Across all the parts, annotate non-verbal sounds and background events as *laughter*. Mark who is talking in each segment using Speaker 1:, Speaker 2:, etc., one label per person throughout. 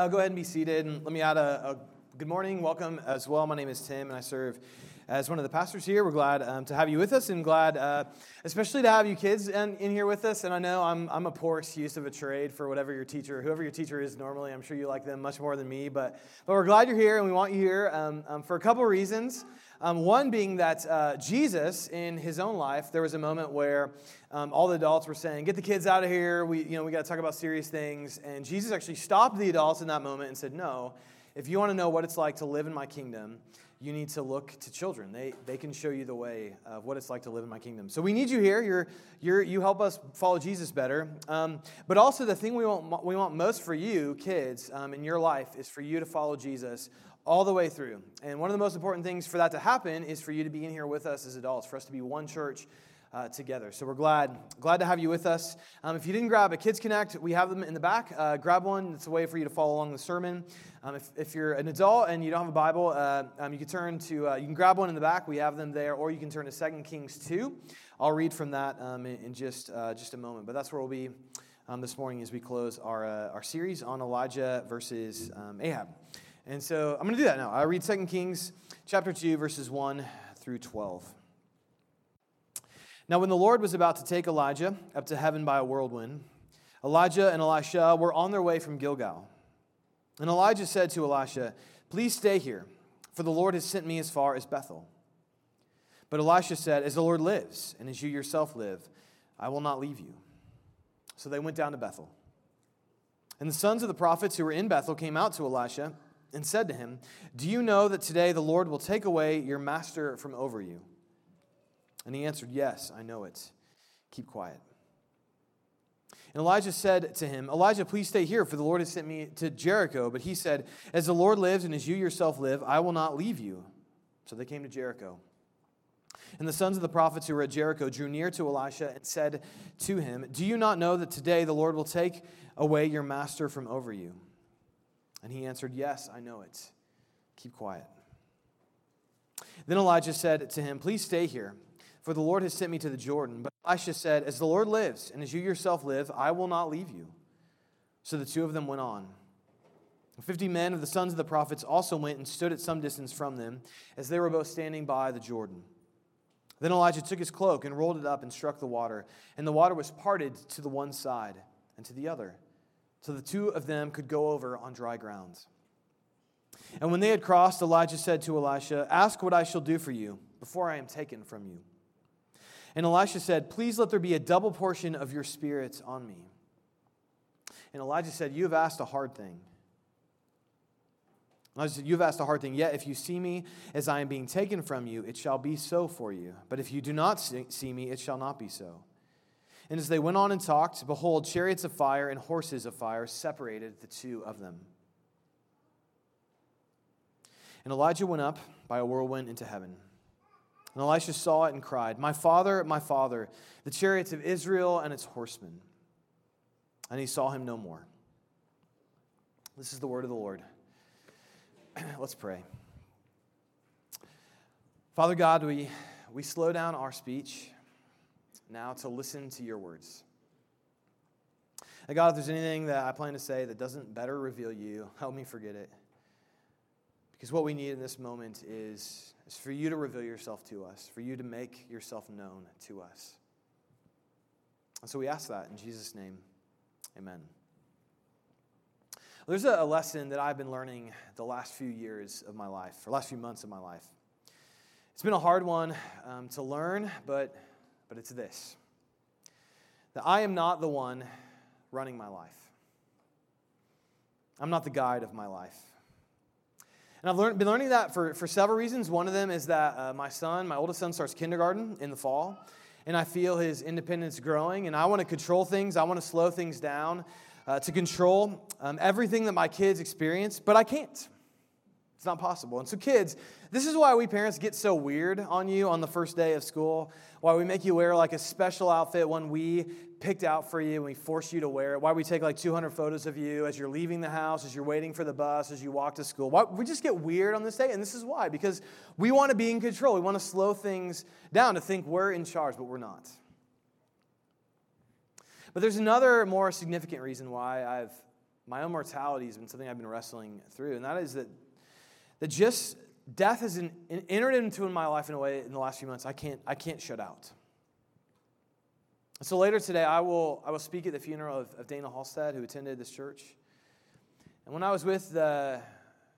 Speaker 1: uh, go ahead and be seated. And let me add a, a, good morning, welcome as well. My name is Tim, and I serve as one of the pastors here. We're glad um, to have you with us, and glad, uh, especially to have you kids in, in, here with us. And I know I'm, I'm a poor excuse of a trade for whatever your teacher, whoever your teacher is normally. I'm sure you like them much more than me, but but we're glad you're here, and we want you here um, um, for a couple reasons. Um, one being that uh, Jesus, in his own life, there was a moment where um, all the adults were saying, "Get the kids out of here. We, you know, we got to talk about serious things." And Jesus actually stopped the adults in that moment and said, "No, if you want to know what it's like to live in my kingdom, you need to look to children. They, they can show you the way of what it's like to live in my kingdom. So we need you here. You're, you're, you help us follow Jesus better. Um, but also, the thing we want, we want most for you, kids, um, in your life is for you to follow Jesus all the way through. And one of the most important things for that to happen is for you to be in here with us as adults, for us to be one church uh, together. So we're glad glad to have you with us. Um, if you didn't grab a Kids Connect, we have them in the back. Uh, grab one. It's a way for you to follow along the sermon. Um, if, if, you're an adult and you don't have a Bible, uh, um, you can turn to uh, you can grab one in the back. We have them there, or you can turn to 2 Kings 2. I'll read from that um, in, in, just uh, just a moment. But that's where we'll be um, this morning as we close our uh, our series on Elijah versus um, Ahab. And so I'm going to do that now. I read 2 Kings chapter 2, verses 1 through 12. Now, when the Lord was about to take Elijah up to heaven by a whirlwind, Elijah and Elisha were on their way from Gilgal. And Elijah said to Elisha, Please stay here, for the Lord has sent me as far as Bethel. But Elisha said, As the Lord lives, and as you yourself live, I will not leave you. So they went down to Bethel. And the sons of the prophets who were in Bethel came out to Elisha and said to him, Do you know that today the Lord will take away your master from over you? And he answered, Yes, I know it. Keep quiet. And Elijah said to him, Elijah, please stay here, for the Lord has sent me to Jericho. But he said, As the Lord lives and as you yourself live, I will not leave you. So they came to Jericho. And the sons of the prophets who were at Jericho drew near to Elisha and said to him, Do you not know that today the Lord will take away your master from over you? And he answered, Yes, I know it. Keep quiet. Then Elijah said to him, Please stay here, for the Lord has sent me to the Jordan. But Elisha said, As the Lord lives, and as you yourself live, I will not leave you. So the two of them went on. Fifty men of the sons of the prophets also went and stood at some distance from them, as they were both standing by the Jordan. Then Elijah took his cloak and rolled it up and struck the water, and the water was parted to the one side and to the other so the two of them could go over on dry grounds. And when they had crossed, Elijah said to Elisha, Ask what I shall do for you before I am taken from you. And Elisha said, Please let there be a double portion of your spirit on me. And Elijah said, You have asked a hard thing. Elijah said, You have asked a hard thing. Yet if you see me as I am being taken from you, it shall be so for you. But if you do not see me, it shall not be so. And as they went on and talked, behold, chariots of fire and horses of fire separated the two of them. And Elijah went up by a whirlwind into heaven. And Elisha saw it and cried, My father, my father, the chariots of Israel and its horsemen. And he saw him no more. This is the word of the Lord. *clears throat* Let's pray. Father God, we, we slow down our speech now to listen to your words. And God, if there's anything that I plan to say that doesn't better reveal you, help me forget it. Because what we need in this moment is, is for you to reveal yourself to us, for you to make yourself known to us. And so we ask that in Jesus' name. Amen. There's a lesson that I've been learning the last few years of my life, or last few months of my life. It's been a hard one um, to learn, but but it's this that I am not the one running my life. I'm not the guide of my life. And I've learned, been learning that for, for several reasons. One of them is that uh, my son, my oldest son, starts kindergarten in the fall, and I feel his independence growing, and I want to control things, I want to slow things down uh, to control um, everything that my kids experience, but I can't. It's not possible. And so, kids, this is why we parents get so weird on you on the first day of school. Why we make you wear like a special outfit, one we picked out for you and we force you to wear it. Why we take like 200 photos of you as you're leaving the house, as you're waiting for the bus, as you walk to school. Why, we just get weird on this day. And this is why, because we want to be in control. We want to slow things down to think we're in charge, but we're not. But there's another more significant reason why I've my own mortality has been something I've been wrestling through, and that is that, that just death has entered into in my life in a way in the last few months I can't, I can't shut out. So later today, I will, I will speak at the funeral of, of Dana Halstead, who attended this church. And when I was with the,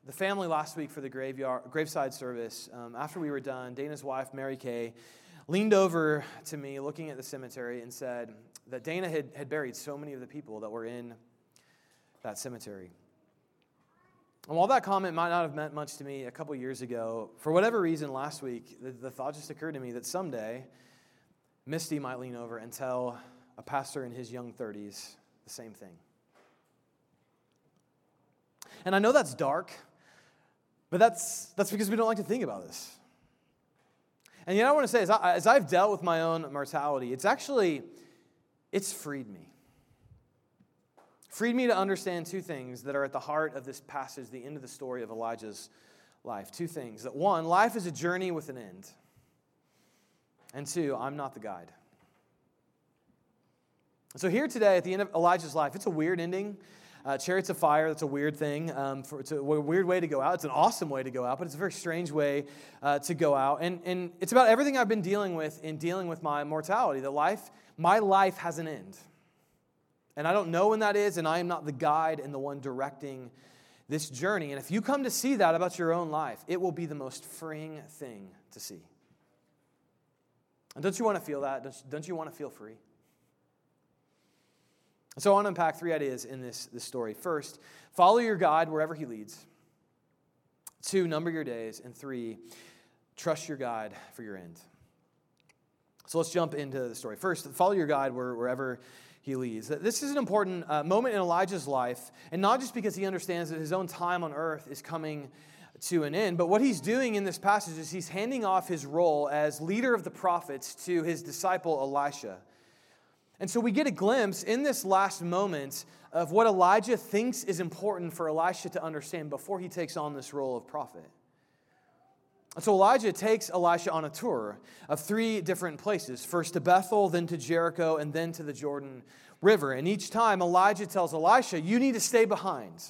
Speaker 1: the family last week for the graveyard, graveside service, um, after we were done, Dana's wife, Mary Kay, leaned over to me looking at the cemetery and said that Dana had, had buried so many of the people that were in that cemetery. And while that comment might not have meant much to me a couple years ago, for whatever reason last week, the, the thought just occurred to me that someday Misty might lean over and tell a pastor in his young 30s the same thing. And I know that's dark, but that's, that's because we don't like to think about this. And yet I want to say, as, I, as I've dealt with my own mortality, it's actually, it's freed me. Freed me to understand two things that are at the heart of this passage, the end of the story of Elijah's life. Two things. That one, life is a journey with an end. And two, I'm not the guide. So, here today at the end of Elijah's life, it's a weird ending. Uh, chariots of fire, that's a weird thing. Um, for, it's a weird way to go out. It's an awesome way to go out, but it's a very strange way uh, to go out. And, and it's about everything I've been dealing with in dealing with my mortality. The life, my life has an end. And I don't know when that is, and I am not the guide and the one directing this journey. And if you come to see that about your own life, it will be the most freeing thing to see. And don't you want to feel that? Don't you, want to feel free? So I want to unpack three ideas in this, this story. First, follow your God wherever he leads. Two, number your days. And three, trust your God for your end. So let's jump into the story. First, follow your God wherever he leads. This is an important uh, moment in Elijah's life, and not just because he understands that his own time on earth is coming to an end, but what he's doing in this passage is he's handing off his role as leader of the prophets to his disciple Elisha. And so we get a glimpse in this last moment of what Elijah thinks is important for Elisha to understand before he takes on this role of prophet. So Elijah takes Elisha on a tour of three different places first to Bethel, then to Jericho, and then to the Jordan River. And each time Elijah tells Elisha, You need to stay behind.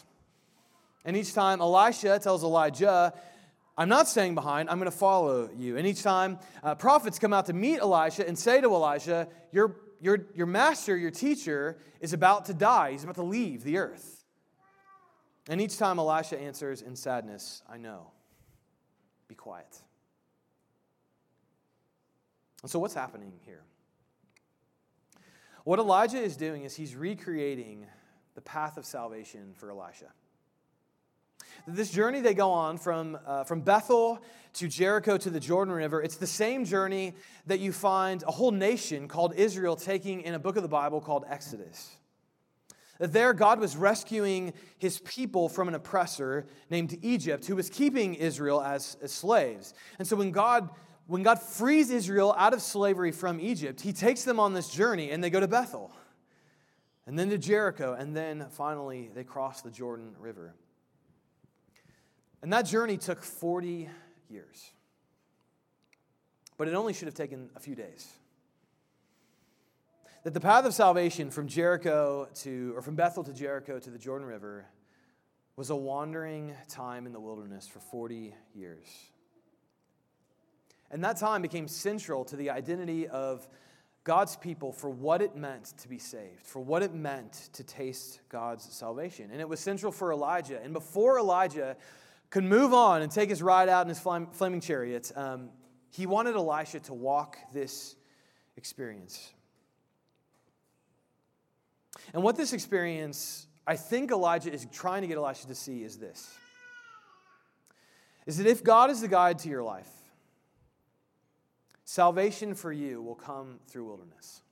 Speaker 1: And each time Elisha tells Elijah, I'm not staying behind, I'm going to follow you. And each time uh, prophets come out to meet Elisha and say to Elisha, You're your, your master, your teacher, is about to die. He's about to leave the earth. And each time Elisha answers in sadness, I know. Be quiet. And so, what's happening here? What Elijah is doing is he's recreating the path of salvation for Elisha. This journey they go on from, uh, from Bethel to Jericho to the Jordan River, it's the same journey that you find a whole nation called Israel taking in a book of the Bible called Exodus. There, God was rescuing his people from an oppressor named Egypt who was keeping Israel as, as slaves. And so when God when God frees Israel out of slavery from Egypt, he takes them on this journey and they go to Bethel, and then to Jericho, and then finally they cross the Jordan River. And that journey took 40 years. But it only should have taken a few days. That the path of salvation from Jericho to, or from Bethel to Jericho to the Jordan River was a wandering time in the wilderness for 40 years. And that time became central to the identity of God's people for what it meant to be saved, for what it meant to taste God's salvation. And it was central for Elijah. And before Elijah could move on and take his ride out in his flaming chariot, um, he wanted Elisha to walk this experience. And what this experience, I think Elijah is trying to get Elisha to see, is this is that if God is the guide to your life, salvation for you will come through wilderness,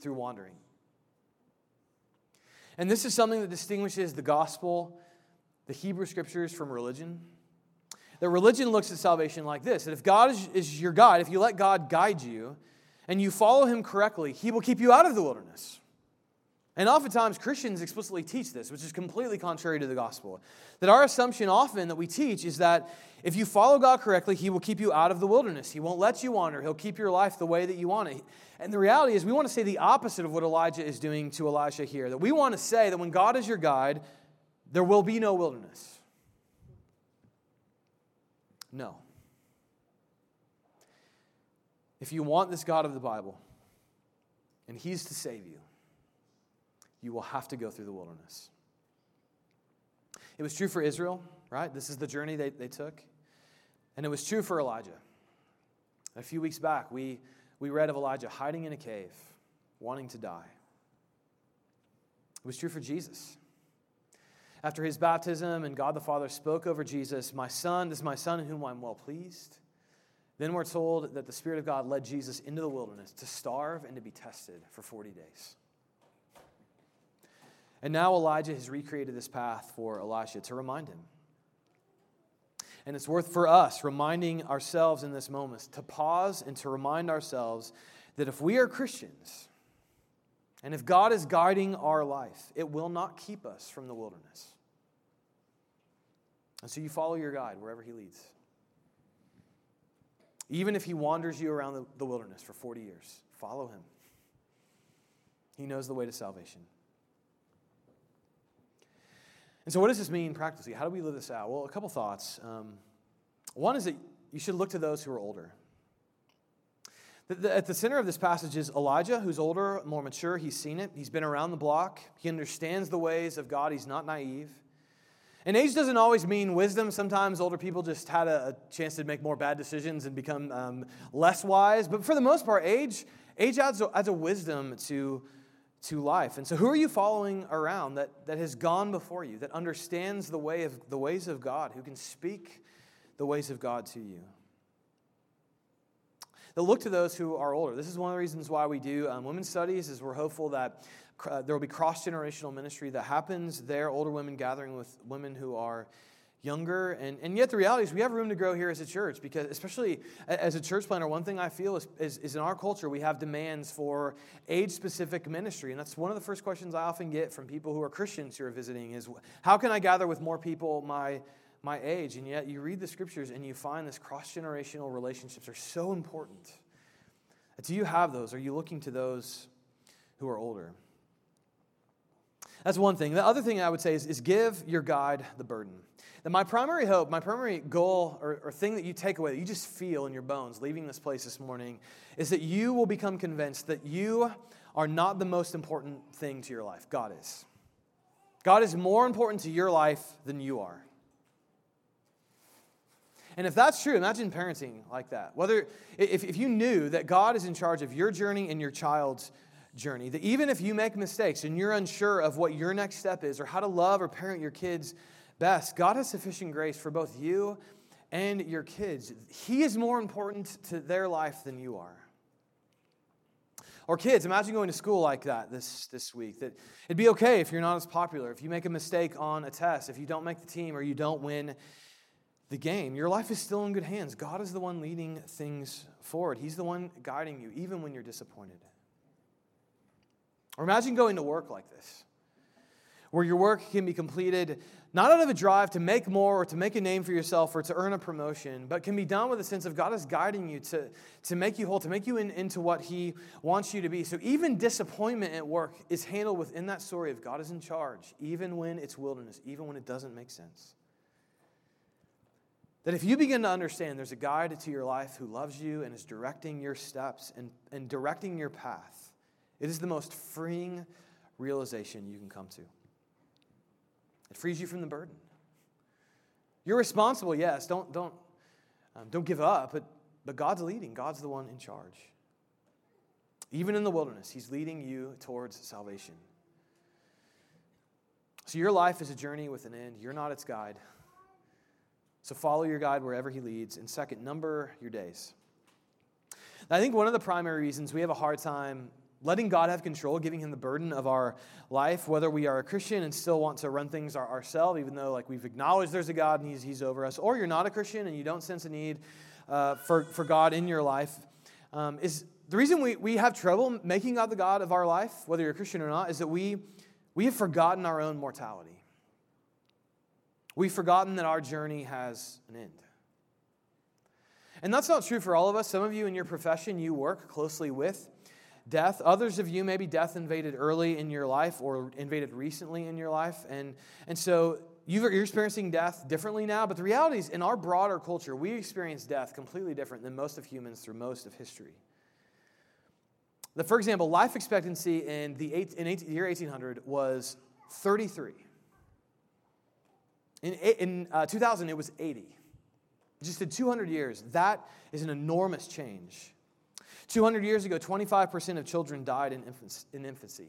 Speaker 1: through wandering. And this is something that distinguishes the gospel the Hebrew scriptures from religion. That religion looks at salvation like this that if God is, is your God, if you let God guide you and you follow him correctly, he will keep you out of the wilderness. And oftentimes Christians explicitly teach this, which is completely contrary to the gospel. That our assumption often that we teach is that if you follow God correctly, He will keep you out of the wilderness. He won't let you wander. He'll keep your life the way that you want it. And the reality is, we want to say the opposite of what Elijah is doing to Elisha here. That we want to say that when God is your guide, there will be no wilderness. No. If you want this God of the Bible, and He's to save you, you will have to go through the wilderness. It was true for Israel, right? This is the journey they, they took. And it was true for Elijah. A few weeks back, we, we read of Elijah hiding in a cave, wanting to die. It was true for Jesus. After his baptism, and God the Father spoke over Jesus, My son, this is my son in whom I'm well pleased. Then we're told that the Spirit of God led Jesus into the wilderness to starve and to be tested for 40 days. And now Elijah has recreated this path for Elisha to remind him. And it's worth for us reminding ourselves in this moment to pause and to remind ourselves that if we are Christians and if God is guiding our life, it will not keep us from the wilderness. And so you follow your guide wherever he leads. Even if he wanders you around the, wilderness for 40 years, follow him. He knows the way to salvation. And so, what does this mean practically? How do we live this out? Well, a couple thoughts. Um, one is that you should look to those who are older. The, the, at the center of this passage is Elijah, who's older, more mature. He's seen it, he's been around the block, he understands the ways of God, he's not naive. And age doesn't always mean wisdom. Sometimes older people just had a, a chance to make more bad decisions and become um, less wise. But for the most part, age, age adds, adds a wisdom to to life. And so who are you following around that, that has gone before you, that understands the way of the ways of God, who can speak the ways of God to you? That look to those who are older. This is one of the reasons why we do um, women's studies, is we're hopeful that uh, there will be cross-generational ministry that happens there, older women gathering with women who are younger. And, and yet the reality is we have room to grow here as a church because especially as a church planter, one thing I feel is, is, is in our culture, we have demands for age-specific ministry. And that's one of the first questions I often get from people who are Christians who are visiting is, how can I gather with more people my, my age? And yet you read the scriptures and you find this cross-generational relationships are so important. Do you have those? Are you looking to those who are older? That's one thing. The other thing I would say is, is give your guide the burden. That my primary hope, my primary goal or, or thing that you take away, that you just feel in your bones leaving this place this morning, is that you will become convinced that you are not the most important thing to your life. God is. God is more important to your life than you are. And if that's true, imagine parenting like that. Whether if, if you knew that God is in charge of your journey and your child's journey, that even if you make mistakes and you're unsure of what your next step is or how to love or parent your kids best. God has sufficient grace for both you and your kids. He is more important to their life than you are. Or kids, imagine going to school like that this, this week. That it'd be okay if you're not as popular, if you make a mistake on a test, if you don't make the team or you don't win the game. Your life is still in good hands. God is the one leading things forward. He's the one guiding you, even when you're disappointed. Or imagine going to work like this, where your work can be completed not out of a drive to make more or to make a name for yourself or to earn a promotion, but can be done with a sense of God is guiding you to, to make you whole, to make you in, into what He wants you to be. So even disappointment at work is handled within that story of God is in charge, even when it's wilderness, even when it doesn't make sense. That if you begin to understand there's a guide to your life who loves you and is directing your steps and, and directing your path, it is the most freeing realization you can come to. It frees you from the burden. You're responsible, yes. Don't, don't, um, don't give up, but, but God's leading. God's the one in charge. Even in the wilderness, He's leading you towards salvation. So your life is a journey with an end. You're not its guide. So follow your guide wherever He leads. And second, number your days. I think one of the primary reasons we have a hard time letting God have control, giving Him the burden of our life, whether we are a Christian and still want to run things ourselves, even though like we've acknowledged there's a God and He's, he's over us, or you're not a Christian and you don't sense a need uh, for, for God in your life, um, is the reason we, we have trouble making God the God of our life, whether you're a Christian or not, is that we, we have forgotten our own mortality. We've forgotten that our journey has an end. And that's not true for all of us. Some of you in your profession, you work closely with death. Others of you, maybe death invaded early in your life or invaded recently in your life. And, and so you're experiencing death differently now. But the reality is, in our broader culture, we experience death completely different than most of humans through most of history. The, for example, life expectancy in the, eight, in 18, year 1800 was 33. In, in uh, 2000, it was 80. Just in 200 years, that is an enormous change. 200 years ago, 25% of children died in, in infancy.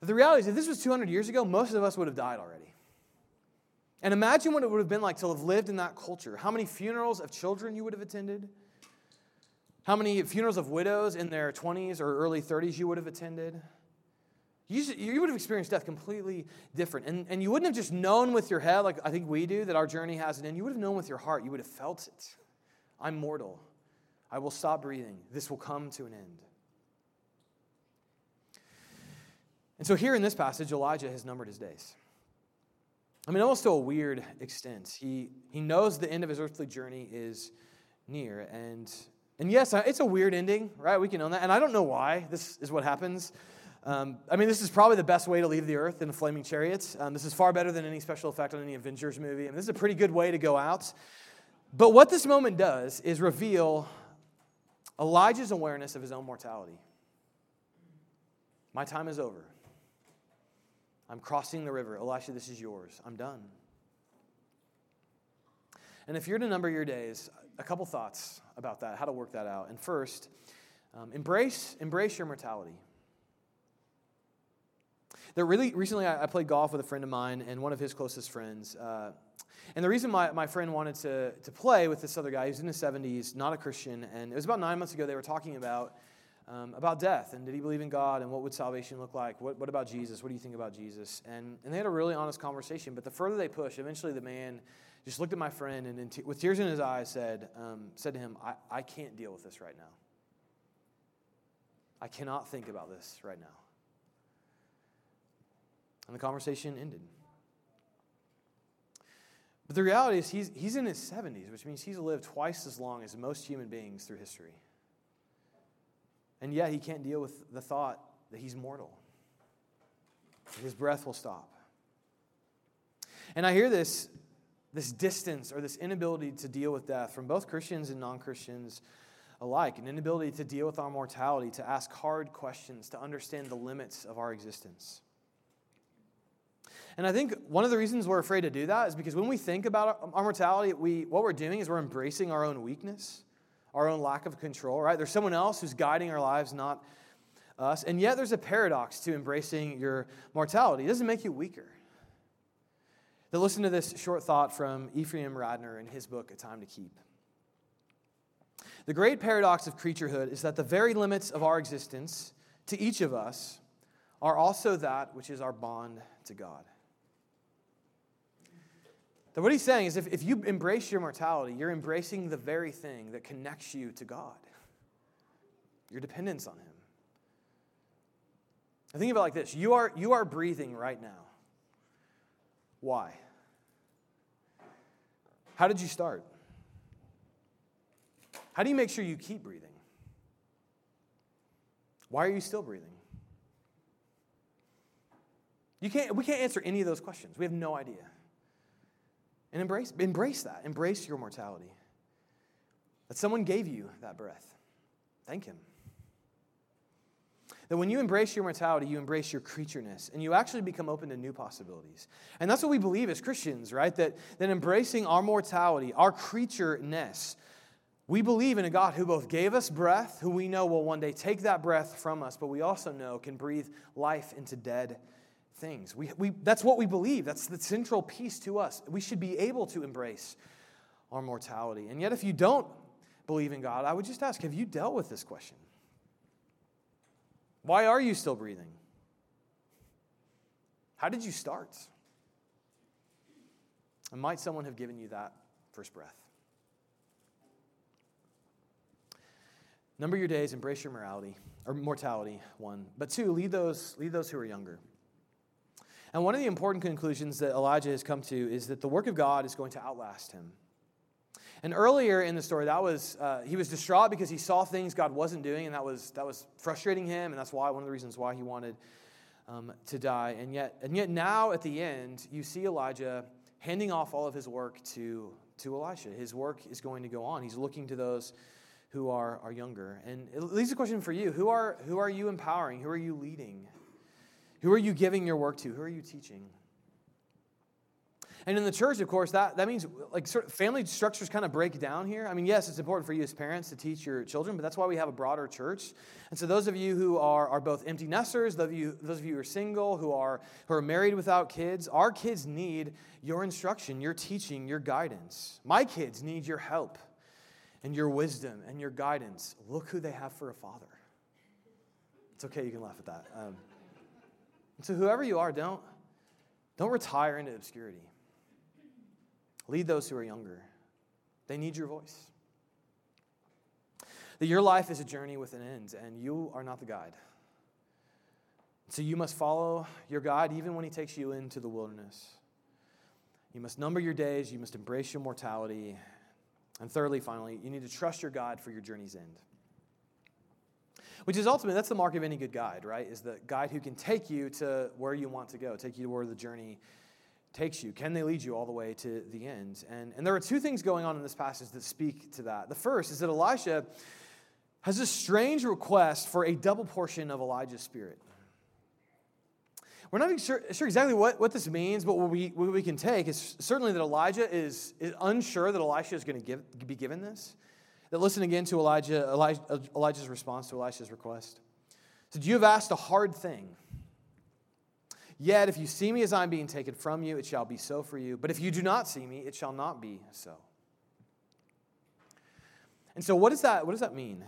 Speaker 1: But the reality is, if this was 200 years ago, most of us would have died already. And imagine what it would have been like to have lived in that culture. How many funerals of children you would have attended? How many funerals of widows in their 20s or early 30s you would have attended? You, you would have experienced death completely different. And, and you wouldn't have just known with your head, like I think we do, that our journey has an end. You would have known with your heart. You would have felt it. I'm mortal. I will stop breathing. This will come to an end. And so, here in this passage, Elijah has numbered his days. I mean, almost to a weird extent. He, he knows the end of his earthly journey is near. And, and yes, it's a weird ending, right? We can own that. And I don't know why this is what happens. Um, I mean, this is probably the best way to leave the earth in a flaming chariot. Um, this is far better than any special effect on any Avengers movie. I mean, this is a pretty good way to go out. But what this moment does is reveal Elijah's awareness of his own mortality. My time is over. I'm crossing the river. Elisha, this is yours. I'm done. And if you're to number your days, a couple thoughts about that, how to work that out. And first, um, embrace, embrace your mortality. That really recently, I, I, played golf with a friend of mine and one of his closest friends. Uh, and the reason my, my friend wanted to, to play with this other guy, he's in his 70s, not a Christian, and it was about nine months ago, they were talking about, um, about death and did he believe in God and what would salvation look like? What, what about Jesus? What do you think about Jesus? And, and they had a really honest conversation, but the further they pushed, eventually the man just looked at my friend and, with tears in his eyes said, um, said to him, I, I can't deal with this right now. I cannot think about this right now. And the conversation ended. But the reality is, he's, he's in his 70s, which means he's lived twice as long as most human beings through history. And yet, he can't deal with the thought that he's mortal. His breath will stop. And I hear this, this distance or this inability to deal with death from both Christians and non Christians alike an inability to deal with our mortality, to ask hard questions, to understand the limits of our existence. And I think one of the reasons we're afraid to do that is because when we think about our mortality, we, what we're doing is we're embracing our own weakness, our own lack of control, right? There's someone else who's guiding our lives, not us. And yet there's a paradox to embracing your mortality. It doesn't make you weaker. Now, listen to this short thought from Ephraim Radner in his book, A Time to Keep. The great paradox of creaturehood is that the very limits of our existence to each of us are also that which is our bond to God. That what he's saying is if, if you embrace your mortality, you're embracing the very thing that connects you to God, your dependence on Him. I think about it like this you are, you are breathing right now. Why? How did you start? How do you make sure you keep breathing? Why are you still breathing? You can't, we can't answer any of those questions. We have no idea. And embrace, embrace that. Embrace your mortality. That someone gave you that breath. Thank Him. That when you embrace your mortality, you embrace your creatureness and you actually become open to new possibilities. And that's what we believe as Christians, right? That, that embracing our mortality, our creatureness, we believe in a God who both gave us breath, who we know will one day take that breath from us, but we also know can breathe life into dead things. We, we, that's what we believe. That's the central piece to us. We should be able to embrace our mortality. And yet, if you don't believe in God, I would just ask have you dealt with this question? Why are you still breathing? How did you start? And might someone have given you that first breath? Number your days, embrace your morality or mortality, one. But two, lead those, lead those who are younger. And one of the important conclusions that Elijah has come to is that the work of God is going to outlast him. And earlier in the story, that was uh, he was distraught because he saw things God wasn't doing, and that was that was frustrating him, and that's why one of the reasons why he wanted um, to die. And yet, and yet now at the end, you see Elijah handing off all of his work to to Elisha. His work is going to go on. He's looking to those who are, are younger. And it leaves a question for you who are, who are you empowering? Who are you leading? Who are you giving your work to? Who are you teaching? And in the church, of course, that, that means like sort of family structures kind of break down here. I mean, yes, it's important for you as parents to teach your children, but that's why we have a broader church. And so those of you who are, are both empty nesters, those of, you, those of you who are single, who are, who are married without kids, our kids need your instruction, your teaching, your guidance. My kids need your help and your wisdom and your guidance. Look who they have for a father. It's okay, you can laugh at that. Um, so whoever you are, don't, don't retire into obscurity. Lead those who are younger. They need your voice. That your life is a journey with an end, and you are not the guide. So you must follow your guide even when he takes you into the wilderness. You must number your days, you must embrace your mortality. And thirdly, finally, you need to trust your God for your journey's end. Which is ultimately, that's the mark of any good guide, right? Is the guide who can take you to where you want to go, take you to where the journey takes you? Can they lead you all the way to the end? And, and there are two things going on in this passage that speak to that. The first is that Elisha has a strange request for a double portion of Elijah's spirit. We're not sure, sure exactly what, what this means, but what we, what we can take is certainly that Elijah is, is unsure that Elisha is going to give, be given this. That listen again to Elijah, Elijah, Elijah's response to Elisha's request. Said, You have asked a hard thing. Yet, if you see me as I'm being taken from you, it shall be so for you. But if you do not see me, it shall not be so. And so, what does that, what does that mean?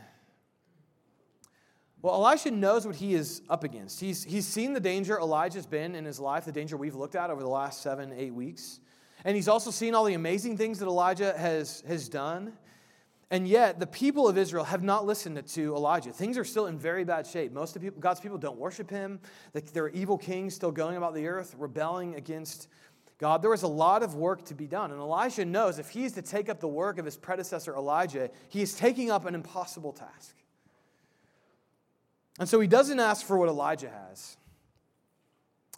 Speaker 1: Well, Elisha knows what he is up against. He's, he's seen the danger Elijah's been in his life, the danger we've looked at over the last seven, eight weeks. And he's also seen all the amazing things that Elijah has, has done. And yet, the people of Israel have not listened to Elijah. Things are still in very bad shape. Most of people, God's people don't worship him. There are evil kings still going about the earth, rebelling against God. There was a lot of work to be done. And Elijah knows if he's to take up the work of his predecessor Elijah, he is taking up an impossible task. And so he doesn't ask for what Elijah has,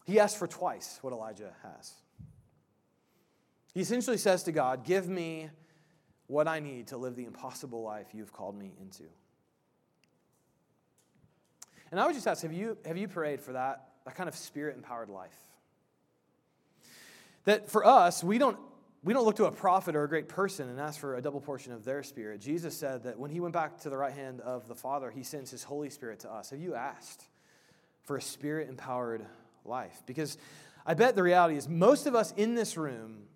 Speaker 1: he asks for twice what Elijah has. He essentially says to God, Give me what I need to live the impossible life you've called me into. And I would just ask have you, have you prayed for that, that kind of spirit empowered life? That for us, we don't, we don't look to a prophet or a great person and ask for a double portion of their spirit. Jesus said that when he went back to the right hand of the Father, he sends his Holy Spirit to us. Have you asked for a spirit empowered life? Because I bet the reality is most of us in this room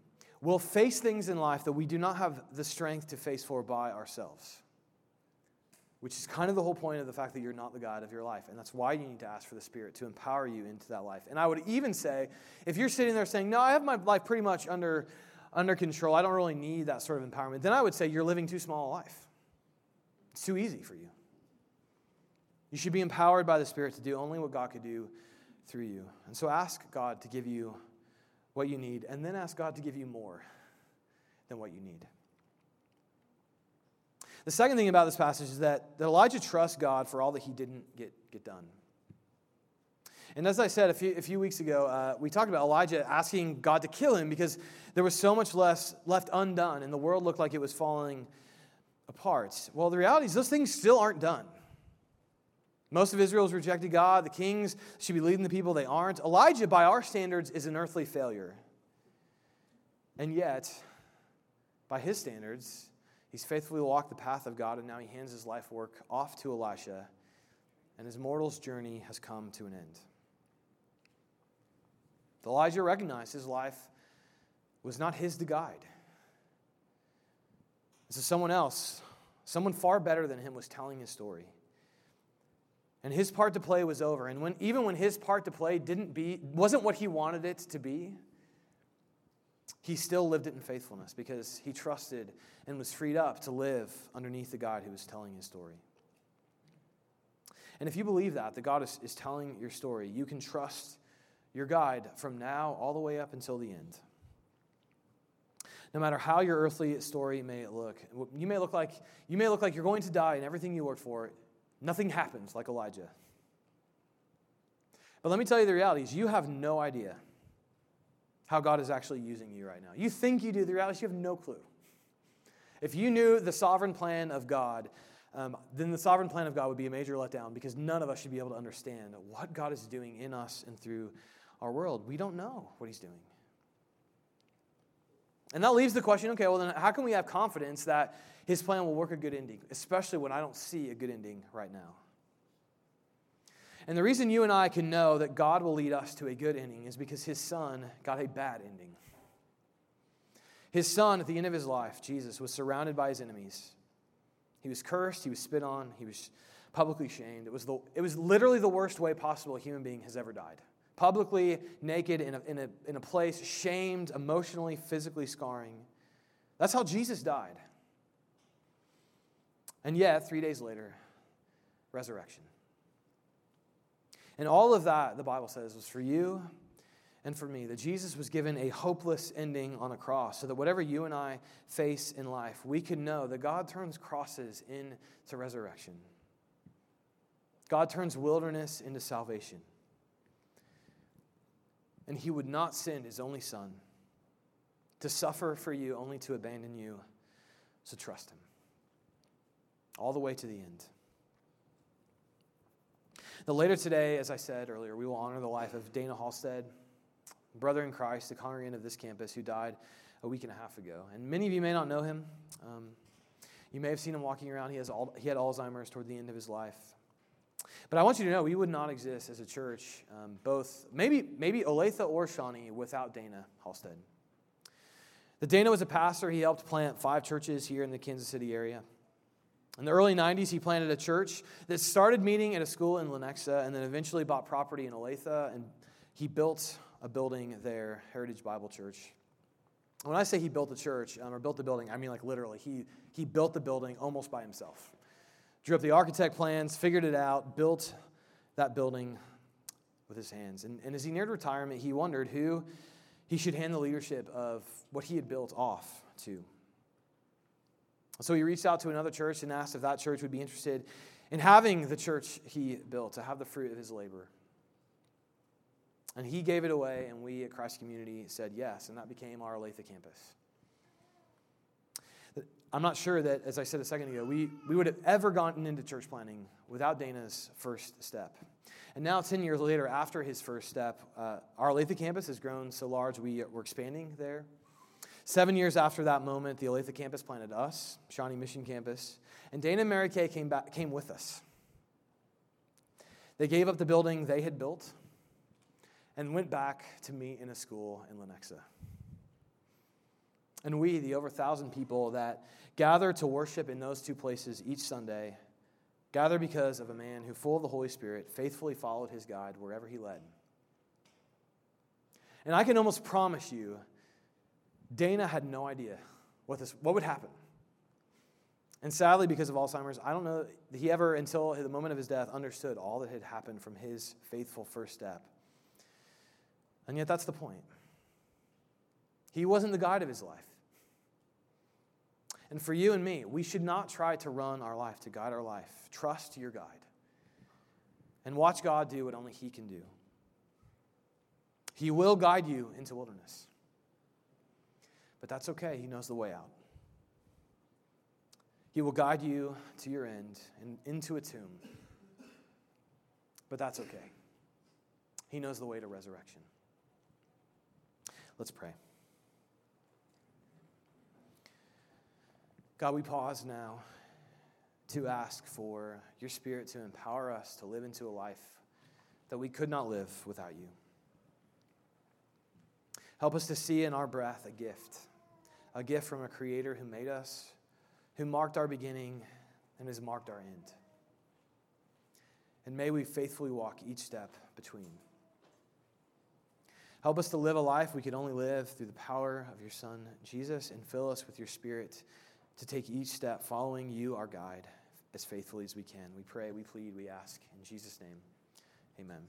Speaker 1: will face things in life that we do not have the strength to face for by ourselves. Which is kind of the whole point of the fact that you're not the God of your life. And that's why you need to ask for the Spirit to empower you into that life. And I would even say, if you're sitting there saying, No, I have my life pretty much under, under control, I don't really need that sort of empowerment, then I would say you're living too small a life. It's too easy for you. You should be empowered by the Spirit to do only what God could do through you. And so ask God to give you what you need, and then ask God to give you more than what you need. The second thing about this passage is that, that Elijah trusts God for all that he didn't get, get done. And as I said a few, a few weeks ago, uh, we talked about Elijah asking God to kill him because there was so much less left undone and the world looked like it was falling apart. Well, the reality is those things still aren't done. Most of Israel has rejected God. The kings should be leading the people, they aren't. Elijah, by our standards, is an earthly failure. And yet, by his standards, he's faithfully walked the path of God, and now he hands his life work off to Elisha, and his mortal's journey has come to an end. Elijah recognized his life was not his to guide. This is someone else, someone far better than him was telling his story. And his part to play was over. And when, even when his part to play didn't be, wasn't what he wanted it to be, he still lived it in faithfulness because he trusted and was freed up to live underneath the God who was telling his story. And if you believe that, that God is, is telling your story, you can trust your guide from now all the way up until the end. No matter how your earthly story may look, you may look like you may look like you're going to die and everything you worked for, nothing happens like Elijah. But let me tell you the reality is you have no idea how God is actually using you right now. You think you do, the reality is you have no clue. If you knew the sovereign plan of God, um, then the sovereign plan of God would be a major letdown because none of us should be able to understand what God is doing in us and through our world. We don't know what He's doing. And that leaves the question okay, well, then how can we have confidence that his plan will work a good ending, especially when I don't see a good ending right now? And the reason you and I can know that God will lead us to a good ending is because his son got a bad ending. His son, at the end of his life, Jesus, was surrounded by his enemies. He was cursed, he was spit on, he was publicly shamed. It was, the, it was literally the worst way possible a human being has ever died publicly naked in a, in, a, in a place, shamed, emotionally, physically scarring. That's how Jesus died. And yet, three days later, resurrection. And all of that, the Bible says, was for you and for me. That Jesus was given a hopeless ending on a cross, so that whatever you and I face in life, we can know that God turns crosses into resurrection. God turns wilderness into salvation and he would not send his only son to suffer for you, only to abandon you. So trust him all the way to the end. Now, later today, as I said earlier, we will honor the life of Dana Halstead, brother in Christ, the congregant of this campus who died a week and a half ago. And many of you may not know him. Um, you may have seen him walking around. He, has all, he had Alzheimer's toward the end of his life. But I want you to know we would not exist as a church, um, both maybe maybe Olathe or Shawnee, without Dana Halstead. The Dana was a pastor. He helped plant five churches here in the Kansas City area. In the early 90s, he planted a church that started meeting at a school in Lenexa and then eventually bought property in Olathe, and he built a building there, Heritage Bible Church. When I say he built the church um, or built the building, I mean like literally. He, he built the building almost by himself drew up the architect plans, figured it out, built that building with his hands. And, and as he neared retirement, he wondered who he should hand the leadership of what he had built off to. So he reached out to another church and asked if that church would be interested in having the church he built, to have the fruit of his labor. And he gave it away, and we at Christ Community said yes, and that became our Olathe campus. I'm not sure that, as I said a second ago, we, we would have ever gotten into church planting without Dana's first step. And now, 10 years later, after his first step, uh, our Olathe campus has grown so large we, we're expanding there. Seven years after that moment, the Olathe campus planted us, Shawnee Mission Campus, and Dana and Mary Kay came, back, came with us. They gave up the building they had built and went back to meet in a school in Lenexa. And we, the over thousand people that gather to worship in those two places each Sunday, gather because of a man who, full of the Holy Spirit, faithfully followed his guide wherever he led. And I can almost promise you, Dana had no idea what, this, what would happen. And sadly, because of Alzheimer's, I don't know that he ever, until the moment of his death, understood all that had happened from his faithful first step. And yet, that's the point. He wasn't the guide of his life. And for you and me, we should not try to run our life, to guide our life. Trust your guide. And watch God do what only He can do. He will guide you into wilderness. But that's okay, He knows the way out. He will guide you to your end and into a tomb. But that's okay. He knows the way to resurrection. Let's pray. God, we pause now to ask for your Spirit to empower us to live into a life that we could not live without you. Help us to see in our breath a gift, a gift from a Creator who made us, who marked our beginning, and has marked our end. And may we faithfully walk each step between. Help us to live a life we could only live through the power of your Son, Jesus, and fill us with your Spirit to take each step following you, our guide, as faithfully as we can. We pray, we plead, we ask. In Jesus' name, amen.